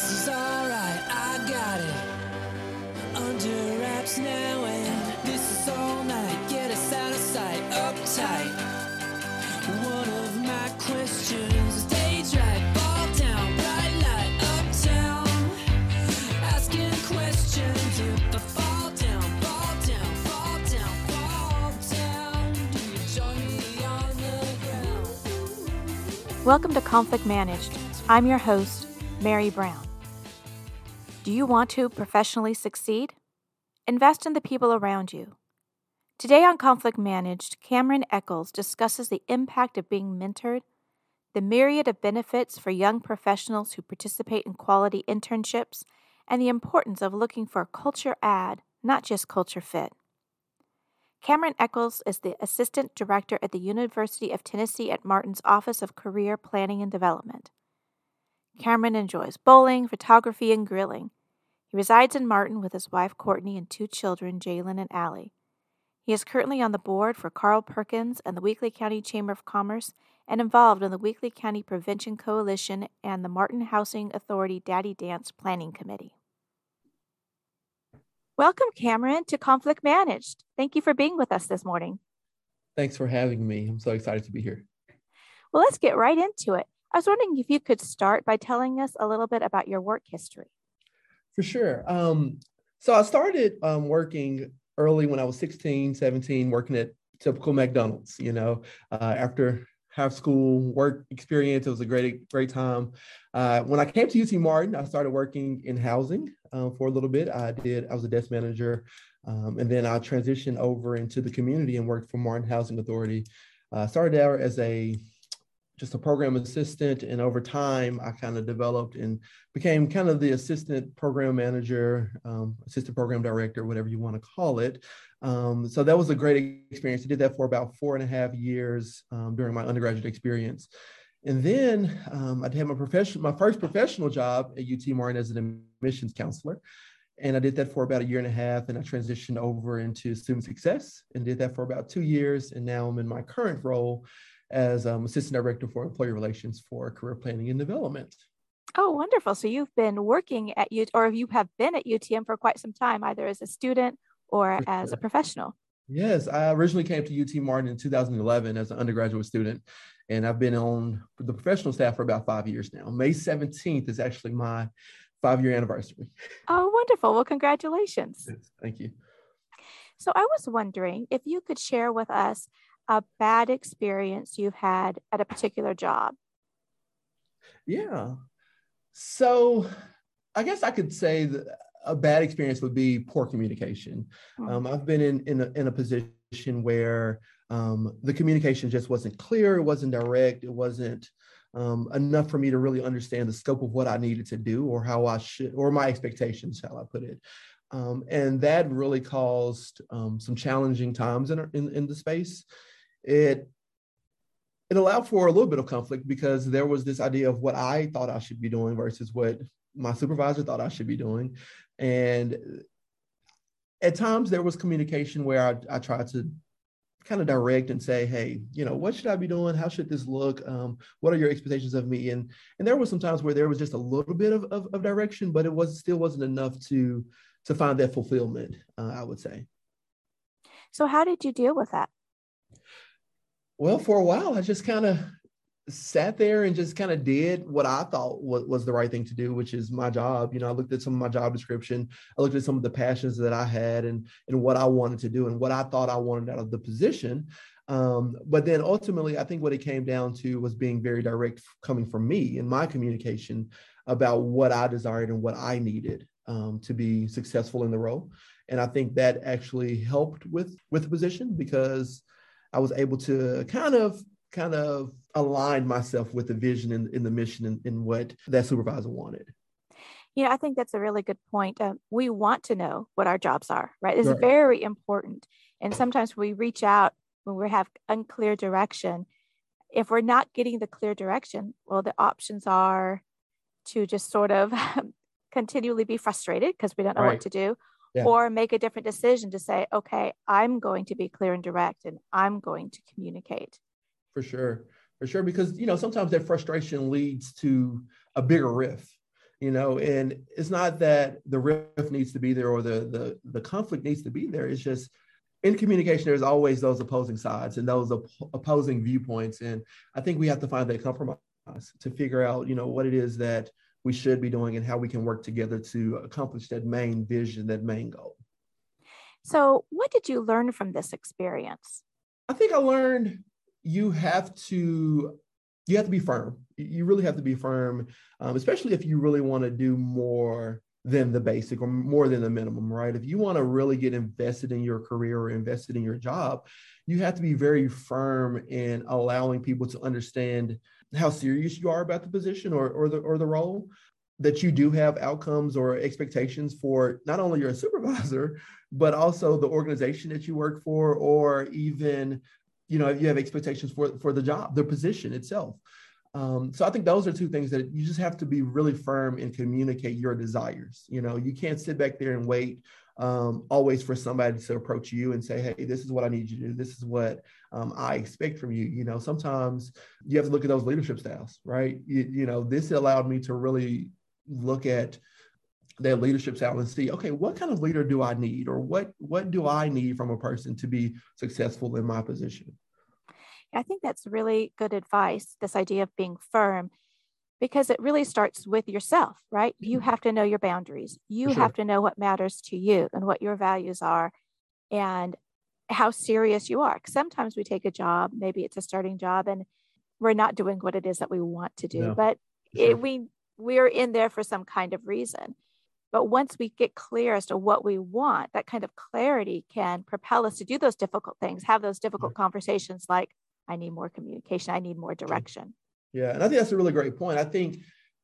This is alright, I got it. Under wraps now, and this is all night. Get us out of sight, uptight. One of my questions is stage right? Welcome to Conflict Managed. I'm your host, Merry Brown. Do you want to professionally succeed? Invest in the people around you. Today on Conflict Managed, Kameron Echols discusses the impact of being mentored, the myriad of benefits for young professionals who participate in quality internships, and the importance of looking for a culture add, not just culture fit. Kameron Echols is the Assistant Director at the University of Tennessee at Martin's Office of Career Planning and Development. Kameron enjoys bowling, photography, and grilling. He resides in Martin with his wife Courtney and two children, Jaylen and Allie. He is currently on the board for Carl Perkins and the Weakley County Chamber of Commerce and involved in the Weakley County Prevention Coalition and the Martin Housing Authority Daddy Dance Planning Committee. Welcome, Kameron, to Conflict Managed. Thank you for being with us this morning. Thanks for having me. I'm so excited to be here. Well, let's get right into it. I was wondering if you could start by telling us a little bit about your work history. For sure. Um, so I started um, working early when I was 16, 17, working at typical McDonald's, you know, uh, after high school work experience. It was a great, great time. Uh, when I came to UT Martin, I started working in housing uh, for a little bit. I did, I was a desk manager. Um, and then I transitioned over into the community and worked for Martin Housing Authority. Uh, started out as a just a program assistant. And over time, I kind of developed and became kind of the assistant program manager, um, assistant program director, whatever you want to call it. Um, so that was a great experience. I did that for about four and a half years um, during my undergraduate experience. And then um, I had my profession, my first professional job at UT Martin as an admissions counselor. And I did that for about a year and a half. And I transitioned over into student success and did that for about two years. And now I'm in my current role as um, Assistant Director for Employee Relations for Career Planning and Development. Oh, wonderful. So you've been working at UT, or you have been at UTM for quite some time, either as a student or for as sure. a professional. Yes, I originally came to UT Martin in 2011 as an undergraduate student, and I've been on the professional staff for about five years now. May 17th is actually my five year anniversary. Oh, wonderful. Well, congratulations. Yes, thank you. So I was wondering if you could share with us a bad experience you've had at a particular job? Yeah. So I guess I could say that a bad experience would be poor communication. Hmm. Um, I've been in, in, a, in a position where um, the communication just wasn't clear, it wasn't direct, it wasn't um, enough for me to really understand the scope of what I needed to do or how I should, or my expectations, how I put it. Um, and that really caused um, some challenging times in, in, in the space it it allowed for a little bit of conflict because there was this idea of what I thought I should be doing versus what my supervisor thought I should be doing. And at times there was communication where I, I tried to kind of direct and say, hey, you know, what should I be doing? How should this look? Um, what are your expectations of me? And and there were some times where there was just a little bit of, of, of direction, but it was still wasn't enough to to find that fulfillment, uh, I would say. So how did you deal with that? Well, for a while, I just kind of sat there and just kind of did what I thought was, was the right thing to do, which is my job. You know, I looked at some of my job description. I looked at some of the passions that I had and and what I wanted to do and what I thought I wanted out of the position. Um, but then ultimately, I think what it came down to was being very direct coming from me in my communication about what I desired and what I needed um, to be successful in the role. And I think that actually helped with with the position because I was able to kind of kind of align myself with the vision and, in the mission and, and what that supervisor wanted. Yeah, I think that's a really good point. Uh, we want to know what our jobs are, right? It's right. very important. And sometimes we reach out when we have unclear direction. If we're not getting the clear direction, well, the options are to just sort of continually be frustrated because we don't know right. what to do, yeah. or make a different decision to say, okay, I'm going to be clear and direct and I'm going to communicate. For sure. For sure. Because, you know, sometimes that frustration leads to a bigger rift. you know and it's not that the rift needs to be there or the the the conflict needs to be there it's just in communication there's always those opposing sides and those op- opposing viewpoints and i think we have to find that compromise to figure out you know what it is that we should be doing and how we can work together to accomplish that main vision that main goal so what did you learn from this experience i think i learned you have to you have to be firm. You really have to be firm, um, especially if you really want to do more than the basic or more than the minimum, right? If you want to really get invested in your career or invested in your job, you have to be very firm in allowing people to understand how serious you are about the position or, or the or the role that you do have outcomes or expectations for not only your supervisor but also the organization that you work for or even you know you have expectations for for the job the position itself. Um, so i think those are two things that you just have to be really firm and communicate your desires. You know you can't sit back there and wait um, always for somebody to approach you and say hey this is what i need you to do. This is what um, i expect from you. You know sometimes you have to look at those leadership styles right? You, you know this allowed me to really look at their leadership style and see okay what kind of leader do i need? Or what what do i need from a person to be successful in my position? I think that's really good advice this idea of being firm because it really starts with yourself right you mm-hmm. have to know your boundaries you sure. have to know what matters to you and what your values are and how serious you are sometimes we take a job maybe it's a starting job and we're not doing what it is that we want to do no. but sure. it, we we're in there for some kind of reason but once we get clear as to what we want, that kind of clarity can propel us to do those difficult things, have those difficult conversations like, I need more communication, I need more direction. Yeah. And I think that's a really great point. I think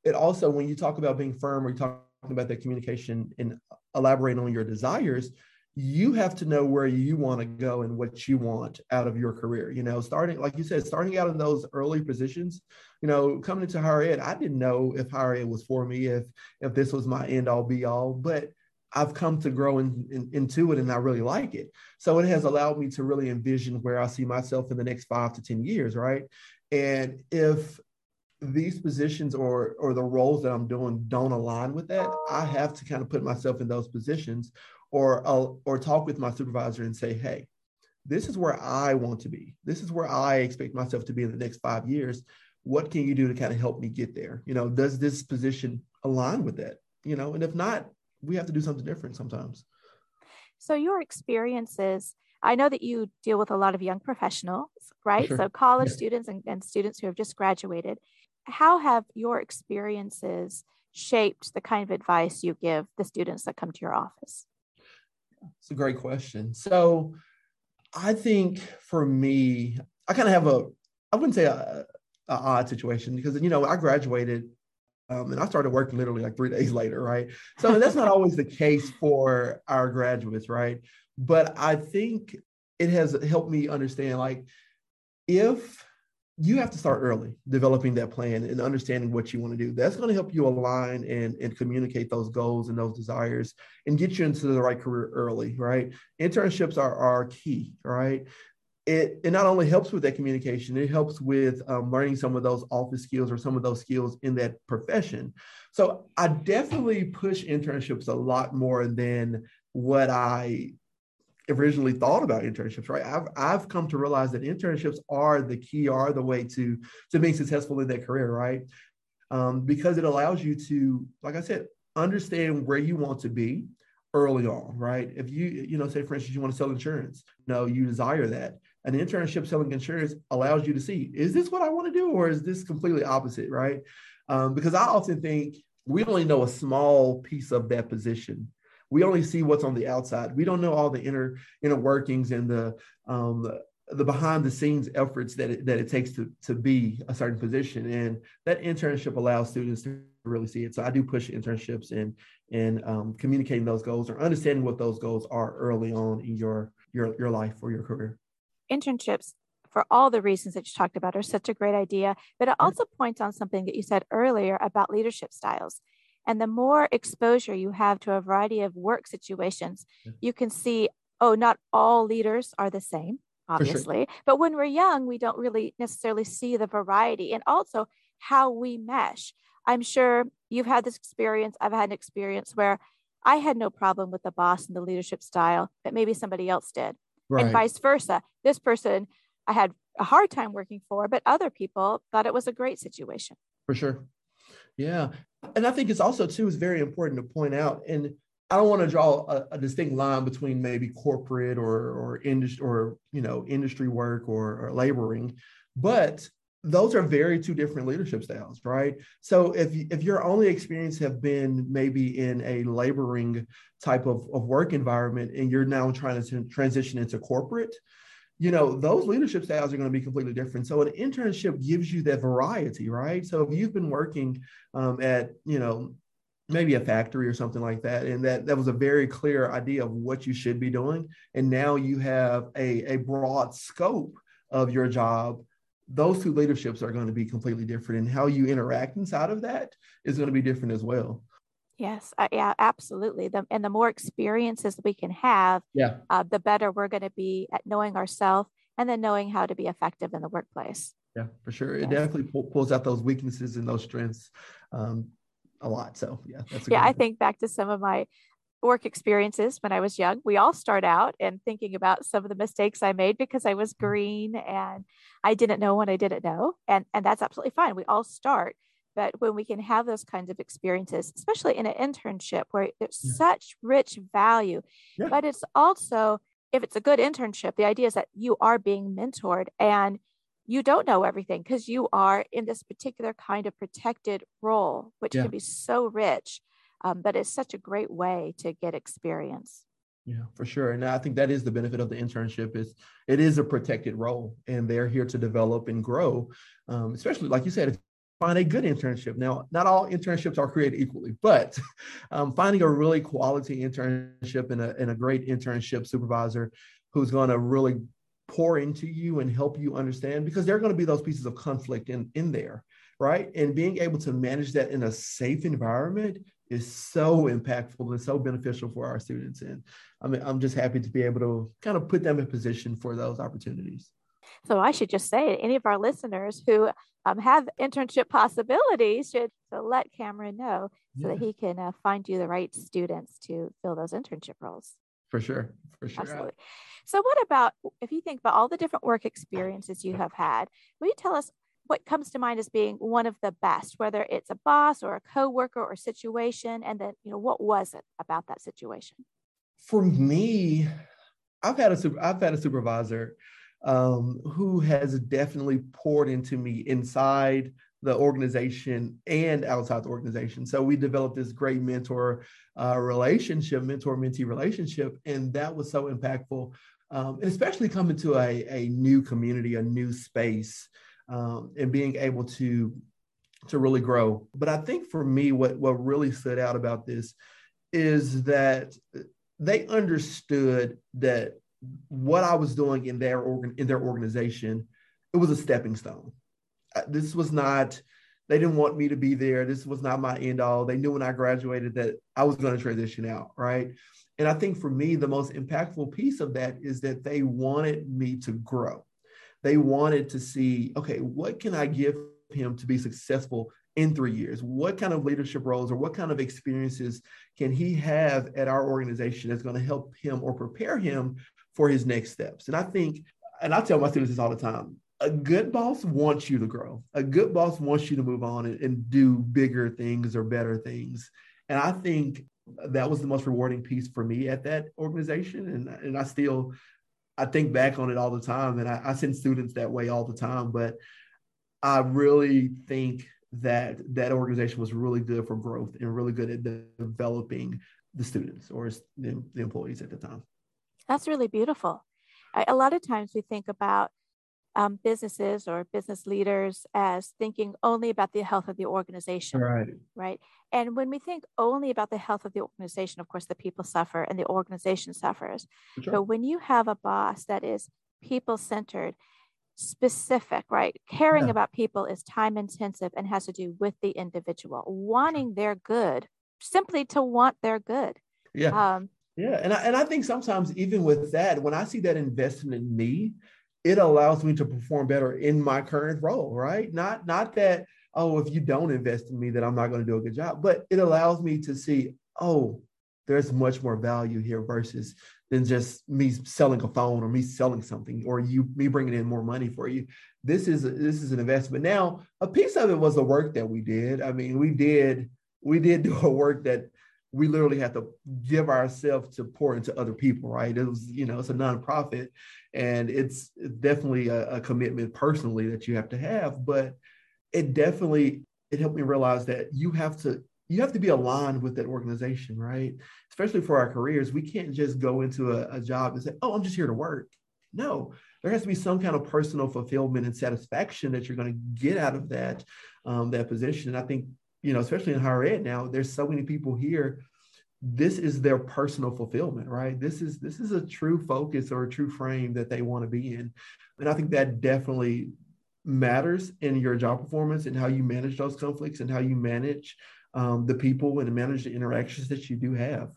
it also, when you talk about being firm or you talk about that communication and elaborating on your desires, you have to know where you want to go and what you want out of your career. You know, starting, like you said, starting out in those early positions, you know, coming into higher ed, I didn't know if higher ed was for me, if if this was my end all be all, but I've come to grow in, in, into it and I really like it. So it has allowed me to really envision where I see myself in the next five to 10 years, right? And if these positions or or the roles that I'm doing don't align with that, I have to kind of put myself in those positions or I'll, or talk with my supervisor and say, hey, this is where I want to be. This is where I expect myself to be in the next five years. What can you do to kind of help me get there? You know, does this position align with that? You know, and if not, we have to do something different sometimes. So your experiences, I know that you deal with a lot of young professionals, right? Sure. So college yeah. students and, and students who have just graduated. How have your experiences shaped the kind of advice you give the students that come to your office? It's a great question. So I think for me, I kind of have a, I wouldn't say a, a odd situation because, you know, I graduated um, and I started working literally like three days later, right? So that's not always the case for our graduates, right? But I think it has helped me understand like if you have to start early developing that plan and understanding what you want to do that's going to help you align and, and communicate those goals and those desires and get you into the right career early right? Internships are, are key right? It, it not only helps with that communication it helps with um, learning some of those office skills or some of those skills in that profession. So i definitely push internships a lot more than what i originally thought about internships, right? I've, I've come to realize that internships are the key, are the way to, to being successful in that career, right? Um, because it allows you to, like I said, understand where you want to be early on, right? If you, you know, say for instance, you want to sell insurance, no, you desire that. An internship selling insurance allows you to see, is this what I want to do or is this completely opposite, right? Um, because I often think we only know a small piece of that position we only see what's on the outside. We don't know all the inner inner workings and the um, the, the behind the scenes efforts that it, that it takes to to be a certain position. And that internship allows students to really see it. So I do push internships and and um, communicating those goals or understanding what those goals are early on in your your your life or your career. Internships for all the reasons that you talked about are such a great idea, but it also points on something that you said earlier about leadership styles. And the more exposure you have to a variety of work situations, yeah. you can see, oh, not all leaders are the same, obviously. Sure. But when we're young, we don't really necessarily see the variety. And also, how we mesh. I'm sure you've had this experience. I've had an experience where I had no problem with the boss and the leadership style, but maybe somebody else did. Right. And vice versa. This person I had a hard time working for, but other people thought it was a great situation. For sure. Yeah. And I think it's also, too, is very important to point out. And I don't want to draw a, a distinct line between maybe corporate or or industry or you know industry work or, or laboring, but those are very two different leadership styles, right? So if if your only experience have been maybe in a laboring type of, of work environment and you're now trying to transition into corporate, you know, those leadership styles are going to be completely different. So an internship gives you that variety, right? So if you've been working um, at, you know, maybe a factory or something like that, and that that was a very clear idea of what you should be doing, and now you have a, a broad scope of your job those two leaderships are going to be completely different and how you interact inside of that is going to be different as well yes uh, yeah absolutely the, and the more experiences we can have yeah uh, the better we're going to be at knowing ourselves and then knowing how to be effective in the workplace yeah for sure yes. it definitely pulls out those weaknesses and those strengths um, a lot so yeah that's yeah i think back to some of my work experiences when I was young. We all start out and thinking about some of the mistakes I made because I was mm-hmm. green and I didn't know what I didn't know. And, and that's absolutely fine. We all start. But when we can have those kinds of experiences, especially in an internship where there's yeah. such rich value, yeah. but it's also, if it's a good internship, the idea is that you are being mentored and you don't know everything because you are in this particular kind of protected role, which yeah. can be so rich um, but it's such a great way to get experience yeah for sure and i think that is the benefit of the internship is it is a protected role and they're here to develop and grow um, especially like you said find a good internship now not all internships are created equally but um, finding a really quality internship and a, and a great internship supervisor who's going to really pour into you and help you understand because there are going to be those pieces of conflict in in there right and being able to manage that in a safe environment is so impactful and so beneficial for our students. And I mean, I'm just happy to be able to kind of put them in position for those opportunities. So I should just say, any of our listeners who um, have internship possibilities should so let Kameron know so yeah. that he can uh, find you the right students to fill those internship roles. For sure, for sure. Absolutely. So, what about if you think about all the different work experiences you have had? Will you tell us what comes to mind as being one of the best, whether it's a boss or a coworker or situation, and then you know what was it about that situation? For me, I've had a super, I've had a supervisor um, who has definitely poured into me inside the organization and outside the organization. So we developed this great mentor uh, relationship, mentor mentee relationship, and that was so impactful. Um, especially coming to a, a new community, a new space um, and being able to to really grow. But I think for me, what what really stood out about this is that they understood that what I was doing in their organ in their organization, it was a stepping stone. Uh, this was not. They didn't want me to be there. This was not my end all. They knew when I graduated that I was going to transition out, right? And I think for me, the most impactful piece of that is that they wanted me to grow they wanted to see, okay, what can I give him to be successful in three years? What kind of leadership roles or what kind of experiences can he have at our organization that's going to help him or prepare him for his next steps? And I think, and I tell my students this all the time a good boss wants you to grow. A good boss wants you to move on and, and do bigger things or better things. And I think that was the most rewarding piece for me at that organization. And, and I still I think back on it all the time, and I, I send students that way all the time. But I really think that that organization was really good for growth and really good at developing the students or the, the employees at the time. That's really beautiful. A lot of times we think about um, businesses or business leaders as thinking only about the health of the organization. Right. Right. And when we think only about the health of the organization, of course, the people suffer and the organization suffers. Sure. But when you have a boss that is people centered, specific, right? Caring yeah. about people is time intensive and has to do with the individual, wanting their good, simply to want their good. Yeah. Um, yeah. And I, and I think sometimes, even with that, when I see that investment in me, it allows me to perform better in my current role, right? Not not that oh, if you don't invest in me, then I'm not going to do a good job. But it allows me to see, oh, there's much more value here versus than just me selling a phone or me selling something or you me bringing in more money for you. This is this is an investment. Now, a piece of it was the work that we did. I mean, we did we did do a work that we literally have to give ourselves to pour into other people, right? It was, you know, it's a nonprofit and it's definitely a, a commitment personally that you have to have, but it definitely it helped me realize that you have to you have to be aligned with that organization, right? Especially for our careers. We can't just go into a, a job and say, oh, I'm just here to work. No, there has to be some kind of personal fulfillment and satisfaction that you're going to get out of that um, that position. And I think you know, especially in higher ed now, there's so many people here. This is their personal fulfillment, right? This is this is a true focus or a true frame that they want to be in, and I think that definitely matters in your job performance and how you manage those conflicts and how you manage um, the people and manage the interactions that you do have.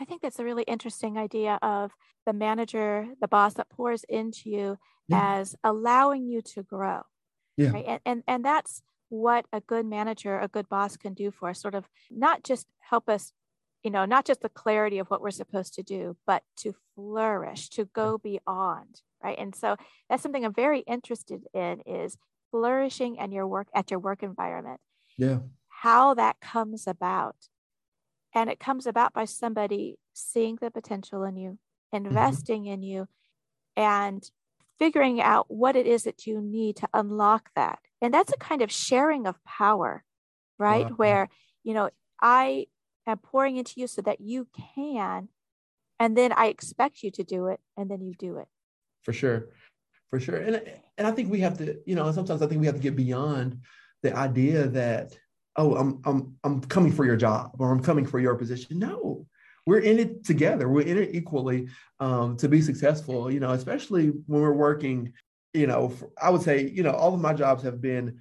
I think that's a really interesting idea of the manager, the boss that pours into you yeah. as allowing you to grow. Yeah. Right? And, and and that's what a good manager, a good boss can do for us, sort of not just help us, you know, not just the clarity of what we're supposed to do, but to flourish, to go beyond, right? And so that's something I'm very interested in is flourishing and your work at your work environment. Yeah. How that comes about. And it comes about by somebody seeing the potential in you, mm-hmm. investing mm-hmm. in you, and figuring out what it is that you need to unlock that and that's a kind of sharing of power, right? Wow. Where, you know, I am pouring into you so that you can, and then I expect you to do it, and then you do it. For sure. For sure. And, and I think we have to, you know, sometimes I think we have to get beyond the idea that, oh, I'm, I'm, I'm coming for your job or I'm coming for your position. No, we're in it together. We're in it equally um, to be successful, you know, especially when we're working you know, I would say, you know, all of my jobs have been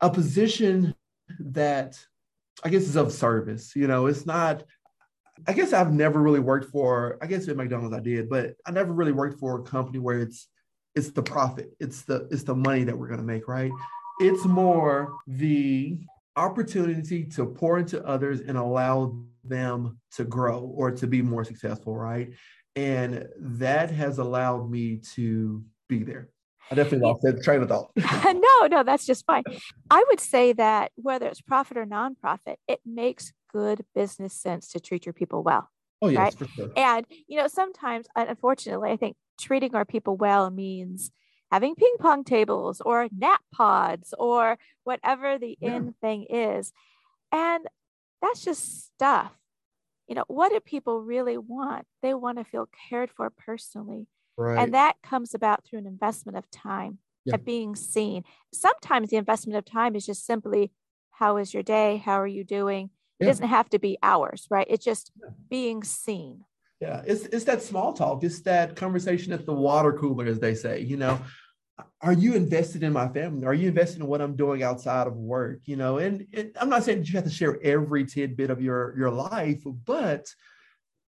a position that I guess is of service. You know, it's not, I guess I've never really worked for, I guess at McDonald's I did, but I never really worked for a company where it's it's the profit, it's the it's the money that we're gonna make, right? It's more the opportunity to pour into others and allow them to grow or to be more successful, right? And that has allowed me to be there. I definitely lost the train of thought. no, no, that's just fine. I would say that whether it's profit or nonprofit, it makes good business sense to treat your people well. Oh, yes, right? for sure. And, you know, sometimes, unfortunately, I think treating our people well means having ping pong tables or nap pods or whatever the yeah. in thing is. And that's just stuff. You know, what do people really want? They want to feel cared for personally. Right. And that comes about through an investment of time, yeah. of being seen. Sometimes the investment of time is just simply, how is your day? How are you doing? It doesn't have to be hours, right? It's just yeah. being seen. Yeah, it's it's that small talk. It's that conversation at the water cooler, as they say. You know, are you invested in my family? Are you invested in what I'm doing outside of work? You know, and, and I'm not saying that you have to share every tidbit of your your life, but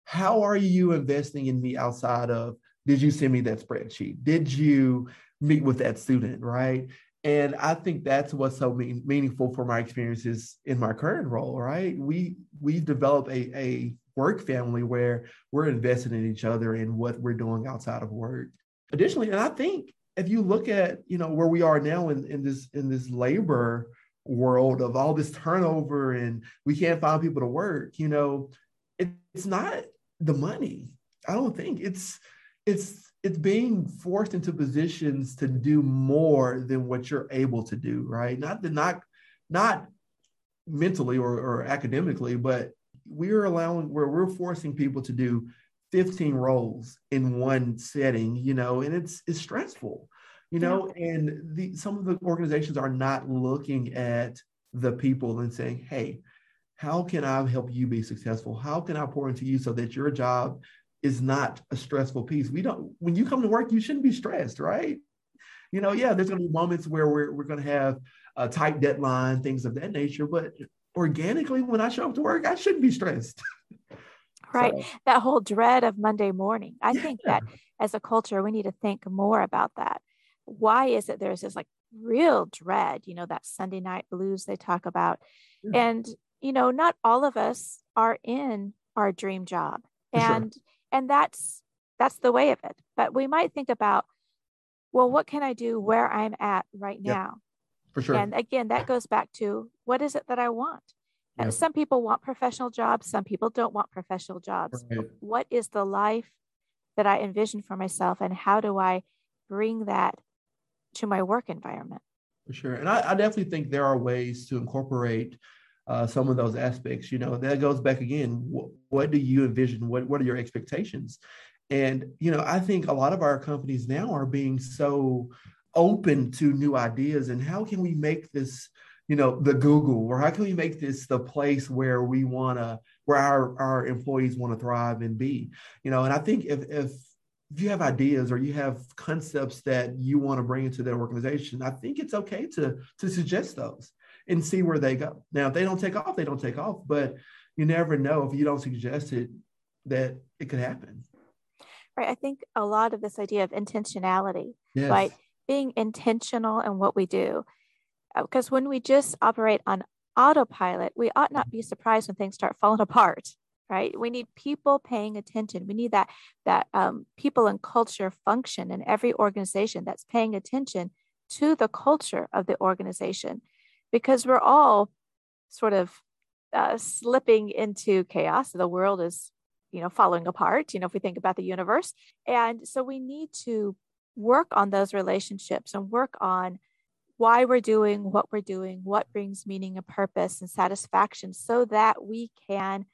how are you investing in me outside of did you send me that spreadsheet? Did you meet with that student? Right. And I think that's what's so mean, meaningful for my experiences in my current role, right? We we develop a, a work family where we're invested in each other and what we're doing outside of work. Additionally, and I think if you look at you know where we are now in, in this in this labor world of all this turnover and we can't find people to work, you know, it, it's not the money. I don't think it's it's it's being forced into positions to do more than what you're able to do right not the not not mentally or, or academically but we're allowing where we're forcing people to do 15 roles in one setting you know and it's it's stressful you know yeah. and the some of the organizations are not looking at the people and saying hey how can i help you be successful how can i pour into you so that your job is not a stressful piece. We don't, when you come to work, you shouldn't be stressed, right? You know, yeah, there's going to be moments where we're, we're going to have a tight deadline, things of that nature, but organically, when I show up to work, I shouldn't be stressed. Right. So, that whole dread of Monday morning. I yeah. think that as a culture, we need to think more about that. Why is it there's this like real dread, you know, that Sunday night blues they talk about. Yeah. And, you know, not all of us are in our dream job. For sure. And and that's that's the way of it. But we might think about, well, what can I do where I'm at right Yeah. now? For sure. And again, that goes back to what is it that I want? And some people want professional jobs, some people don't want professional jobs. Right. What is the life that I envision for myself, and how do I bring that to my work environment? For sure. And I, I definitely think there are ways to incorporate uh, some of those aspects. You know, that goes back again. Wh- what do you envision? What What are your expectations? And you know, I think a lot of our companies now are being so open to new ideas. And how can we make this, you know, the Google, or how can we make this the place where we want to, where our our employees want to thrive and be? You know, and I think if if if you have ideas or you have concepts that you want to bring into their organization, I think it's okay to to suggest those and see where they go. Now, if they don't take off, they don't take off, but you never know if you don't suggest it that it could happen. Right. I think a lot of this idea of intentionality, Yes. right? Being intentional in what we do. Because when we just operate on autopilot, we ought not be surprised when things start falling apart. Right. We need people paying attention. We need that that um, people and culture function in every organization that's paying attention to the culture of the organization, because we're all sort of uh, slipping into chaos. The world is you know falling apart you know if we think about the universe and so we need to work on those relationships and work on why we're doing what we're doing what brings meaning and purpose and satisfaction so that we can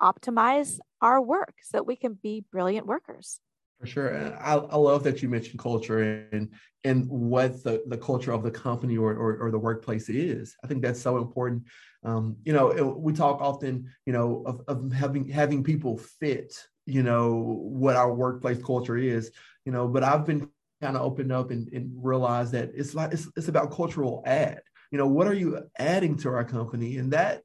optimize our work so that we can be brilliant workers For sure. I, I love that you mentioned culture and and what the, the culture of the company or, or, or the workplace is. I think that's so important. Um, you know, it- we talk often, you know, of, of having having people fit, you know, what our workplace culture is, you know, but I've been kind of opened up and, and realized that it's like it's, it's about cultural add. You know, what are you adding to our company? And that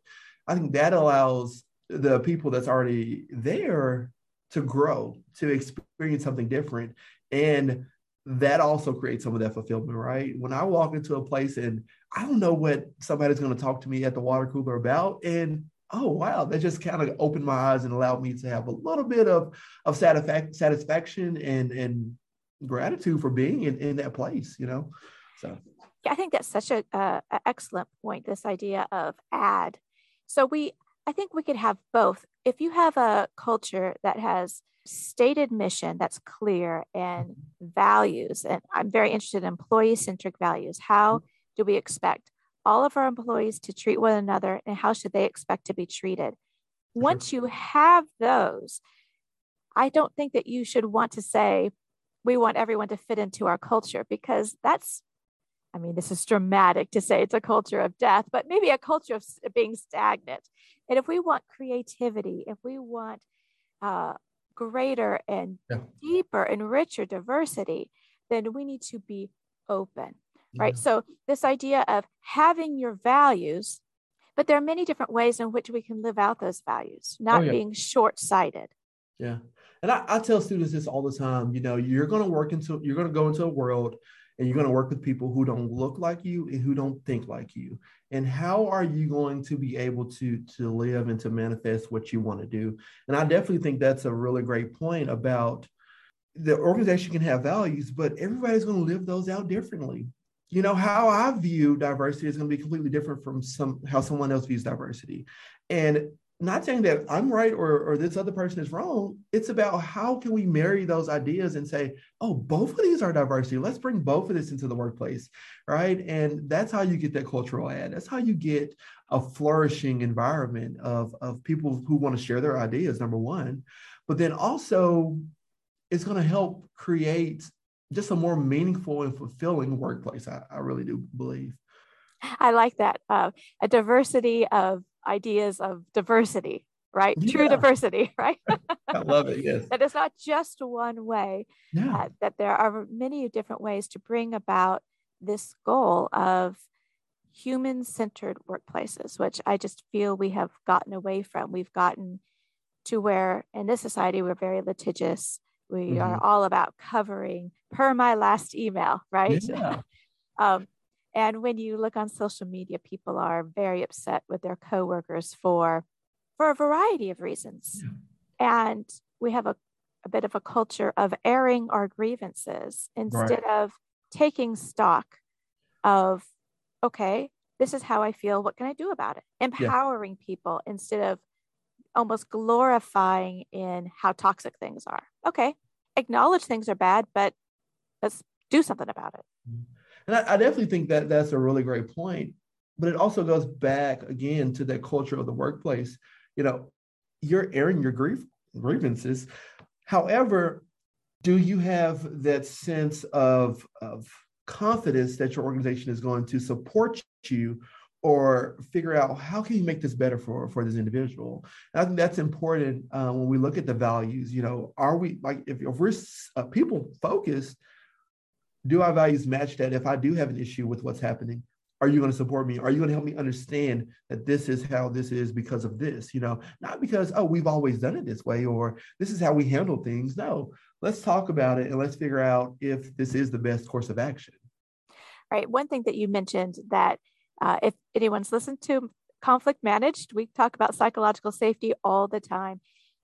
I think that allows the people that's already there to grow, to experience something different. And that also creates some of that fulfillment, right? When I walk into a place and I don't know what somebody's going to talk to me at the water cooler about, and oh wow, that just kind of opened my eyes and allowed me to have a little bit of of satisfaction and and gratitude for being in, in that place, you know. So Yeah, I think that's such a, a, a excellent point. This idea of add. So we, I think we could have both. If you have a culture that has stated mission that's clear and values, and I'm very interested in employee centric values. How do we expect all of our employees to treat one another, and how should they expect to be treated? Once you have those, I don't think that you should want to say we want everyone to fit into our culture because that's I mean, this is dramatic to say it's a culture of death, but maybe a culture of being stagnant. And if we want creativity, if we want uh, greater and Yeah. deeper and richer diversity, then we need to be open, right? So, this idea of having your values, but there are many different ways in which we can live out those values, not Oh, yeah. being short sighted. Yeah. And I, I tell students this all the time, you know, you're going to work into, you're going to go into a world and you're going to work with people who don't look like you and who don't think like you. And how are you going to be able to, to live and to manifest what you want to do? And I definitely think that's a really great point about the organization can have values, but everybody's going to live those out differently. You know, how I view diversity is going to be completely different from some how someone else views diversity. And not saying that I'm right or, or this other person is wrong. It's about how can we marry those ideas and say, oh, both of these are diversity. Let's bring both of this into the workplace, right? And that's how you get that cultural add. That's how you get a flourishing environment of, of people who want to share their ideas, number one. But then also, it's going to help create just a more meaningful and fulfilling workplace. I, I really do believe. I like that. Uh, a diversity of ideas of diversity, right? True diversity, right? I love it. Yes. that it's not just one way, Yeah. uh, that there are many different ways to bring about this goal of human centered workplaces, which I just feel we have gotten away from. We've gotten to where in this society we're very litigious. We are all about covering per my last email, right? Yeah. um, And when you look on social media, people are very upset with their coworkers for for a variety of reasons. Yeah. And we have a, a bit of a culture of airing our grievances instead right. of taking stock of, okay, this is how I feel. What can I do about it? Empowering yeah. people instead of almost glorifying in how toxic things are. Okay, acknowledge things are bad, but let's do something about it. Mm-hmm. And I, I definitely think that that's a really great point. But it also goes back again to that culture of the workplace. You know, you're airing your grief grievances. However, do you have that sense of, of confidence that your organization is going to support you or figure out how can you make this better for for this individual and i think that's important uh, when we look at the values you know are we like if, if we're uh, people focused do our values match that? If i do have an issue with what's happening are you going to support me? Are you going to help me understand that this is how this is because of this you know? Not because oh we've always done it this way or this is how we handle things. No let's talk about it and let's figure out if this is the best course of action. Right. One thing that you mentioned that uh, if anyone's listened to conflict managed, we talk about psychological safety all the time.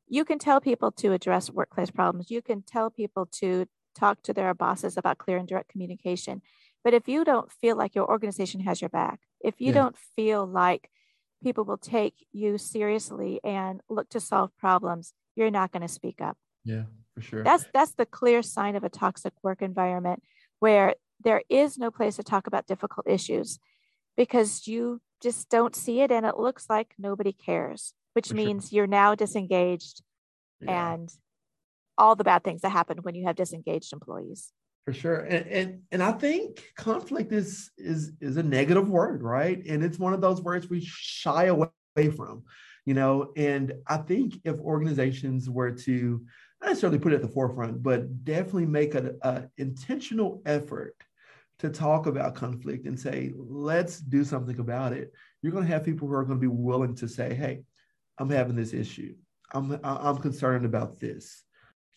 You can tell people to address workplace problems. You can tell people to talk to their bosses about clear and direct communication. But if you don't feel like your organization has your back, if you yeah. don't feel like people will take you seriously and look to solve problems, you're not going to speak up. Yeah, for sure. That's that's the clear sign of a toxic work environment where there is no place to talk about difficult issues because you just don't see it and it looks like nobody cares, which For means sure. you're now disengaged yeah. and all the bad things that happen when you have disengaged employees. For sure. And, and and I think conflict is is is a negative word, right? And it's one of those words we shy away from, you know. And I think if organizations were to not necessarily put it at the forefront, but definitely make an intentional effort to talk about conflict and say, let's do something about it, you're going to have people who are going to be willing to say, hey, I'm having this issue. I'm, I'm concerned about this.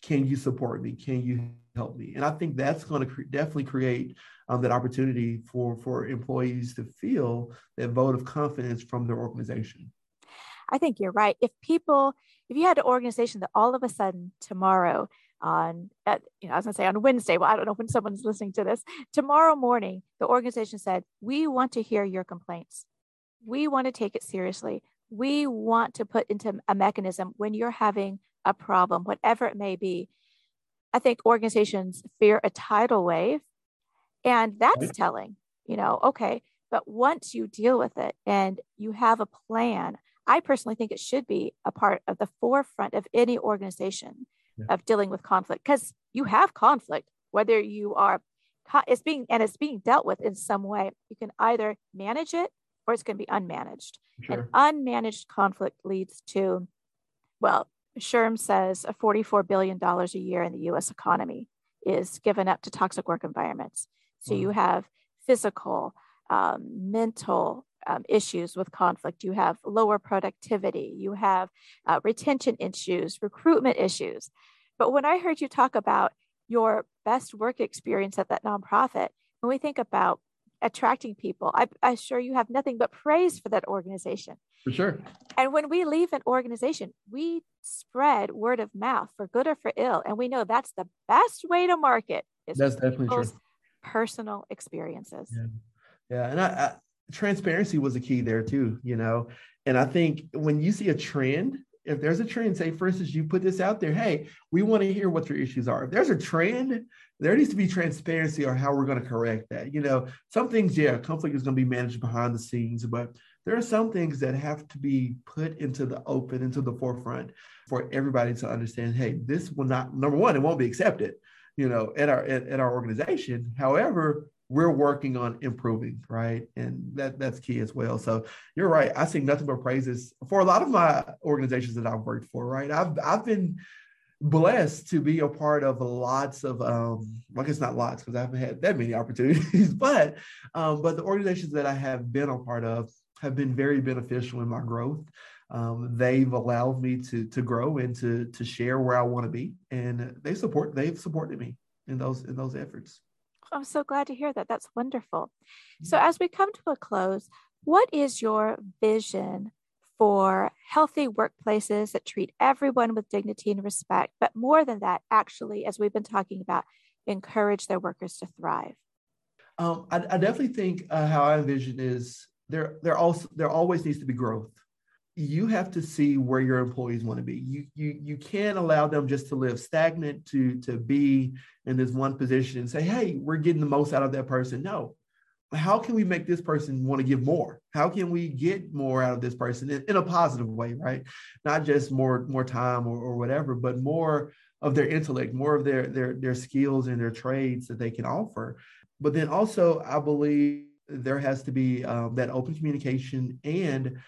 Can you support me? Can you help me? And I think that's going to cre- definitely create um, that opportunity for, for employees to feel that vote of confidence from their organization. I think you're right. If people, if you had an organization that all of a sudden tomorrow on at, you know, I was gonna say on Wednesday. Well, I don't know when someone's listening to this. Tomorrow morning, the organization said, We want to hear your complaints. We want to take it seriously. We want to put into a mechanism when you're having a problem, whatever it may be. I think organizations fear a tidal wave, and that's telling, you know, okay, but once you deal with it and you have a plan, I personally think it should be a part of the forefront of any organization yeah. of dealing with conflict because you have conflict whether you are it's being and it's being dealt with in some way you can either manage it or it's going to be unmanaged sure. and unmanaged conflict leads to well SHRM says a $44 billion a year in the US economy is given up to toxic work environments. So mm. you have physical, um, mental um, issues with conflict. You have lower productivity. You have uh, retention issues, recruitment issues. But when I heard you talk about your best work experience at that nonprofit, when we think about attracting people, I, I'm sure you have nothing but praise for that organization. For sure. And when we leave an organization, we spread word of mouth for good or for ill. And we know that's the best way to market is that's definitely true. personal experiences. Yeah. Yeah. And I, I, transparency was a key there too, you know. And I think when you see a trend, if there's a trend, say for instance, you put this out there, hey, we want to hear what your issues are. If there's a trend, there needs to be transparency on how we're going to correct that. You know, some things, yeah, conflict is going to be managed behind the scenes, but there are some things that have to be put into the open, into the forefront for everybody to understand, hey, this will not, number one, it won't be accepted, you know, at our at, at our organization. However, we're working on improving, right? And that that's key as well. So you're right. I see nothing but praises for a lot of my organizations that I've worked for, right? I've I've been blessed to be a part of lots of um well, I guess not lots because I haven't had that many opportunities, but um, but the organizations that I have been a part of have been very beneficial in my growth. Um, they've allowed me to to grow and to to share where I want to be, and they support they've supported me in those in those efforts. I'm so glad to hear that. That's wonderful. So, as we come to a close, what is your vision for healthy workplaces that treat everyone with dignity and respect, but more than that, actually, as we've been talking about, encourage their workers to thrive? Um, I, I, definitely think uh, how I envision is there. There also there always needs to be growth. You have to see where your employees want to be. You you you can't allow them just to live stagnant to to be in this one position and say, hey, we're getting the most out of that person. No, how can we make this person want to give more how can we get more out of this person in, in a positive way right not just more more time or, or, whatever but more of their intellect more of their their their skills and their trades that they can offer but then also i believe there has to be um, that open communication and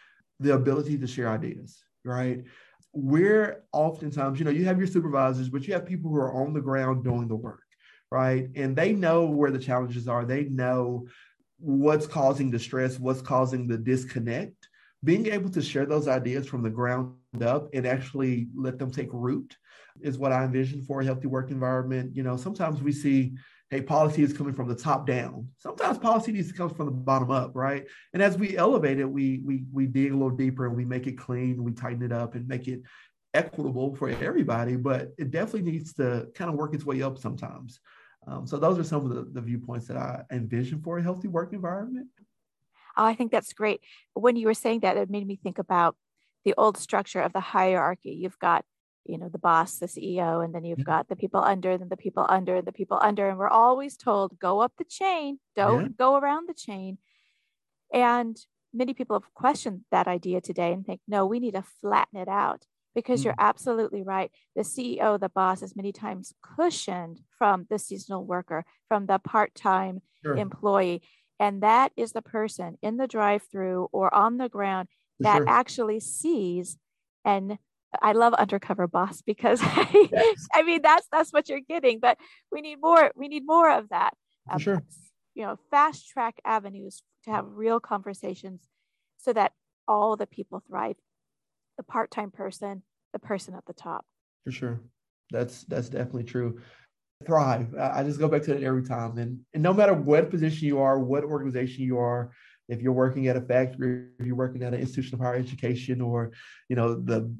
the ability to share ideas right we're oftentimes you know you have your supervisors but you have people who are on the ground doing the work right? And they know where the challenges are. They know what's causing the stress, what's causing the disconnect, being able to share those ideas from the ground up and actually let them take root is what I envision for a healthy work environment. You know, sometimes we see, hey, policy is coming from the top down. Sometimes policy needs to come from the bottom up, right? And as we elevate it, we we we dig a little deeper and we make it clean, we tighten it up and make it equitable for everybody. But it definitely needs to kind of work its way up sometimes. Um, so those are some of the, the viewpoints that I envision for a healthy work environment. Oh, I think that's great. When you were saying that, it made me think about the old structure of the hierarchy. You've got, you know, the boss, the CEO, and then you've yeah. got the people under, and the people under, and the people under. And we're always told, go up the chain, don't yeah. go around the chain. And many people have questioned that idea today and think, no, we need to flatten it out because mm. you're absolutely right. The CEO, the boss, is many times cushioned from the seasonal worker, from the part time sure. employee. And that is the person in the drive through or on the ground that sure. actually sees and I love undercover boss because yes. I mean that's that's what you're getting, but we need more we need more of that. Um, sure. You know, fast track avenues to have real conversations so that all the people thrive. The part-time person, the person at the top. For sure. That's that's definitely true. Thrive. I just go back to it every time. And, and no matter what position you are, what organization you are, if you're working at a factory, if you're working at an institution of higher education or, you know, the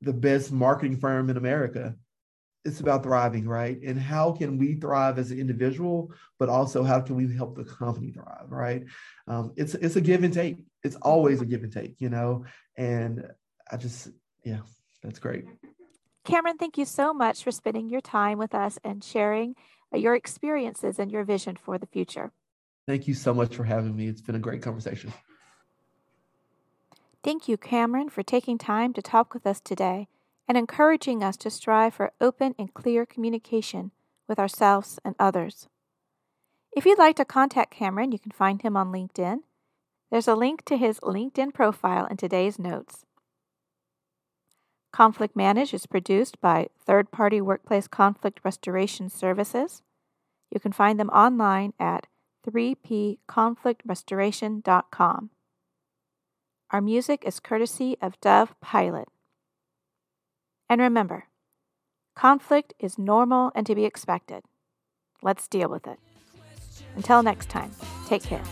the best marketing firm in America, it's about thriving, right? And how can we thrive as an individual, but also how can we help the company thrive, right? Um, it's it's a give and take. It's always a give and take, you know. And I just, yeah, that's great. Kameron, thank you so much for spending your time with us and sharing uh, your experiences and your vision for the future. Thank you so much for having me. It's been a great conversation. Thank you, Kameron, for taking time to talk with us today and encouraging us to strive for open and clear communication with ourselves and others. If you'd like to contact Kameron, you can find him on LinkedIn. There's a link to his LinkedIn profile in today's notes. Conflict Manage is produced by third party workplace conflict restoration services. You can find them online at 3pconflictrestoration.com. Our music is courtesy of Dove Pilot. And remember, conflict is normal and to be expected. Let's deal with it. Until next time, take care.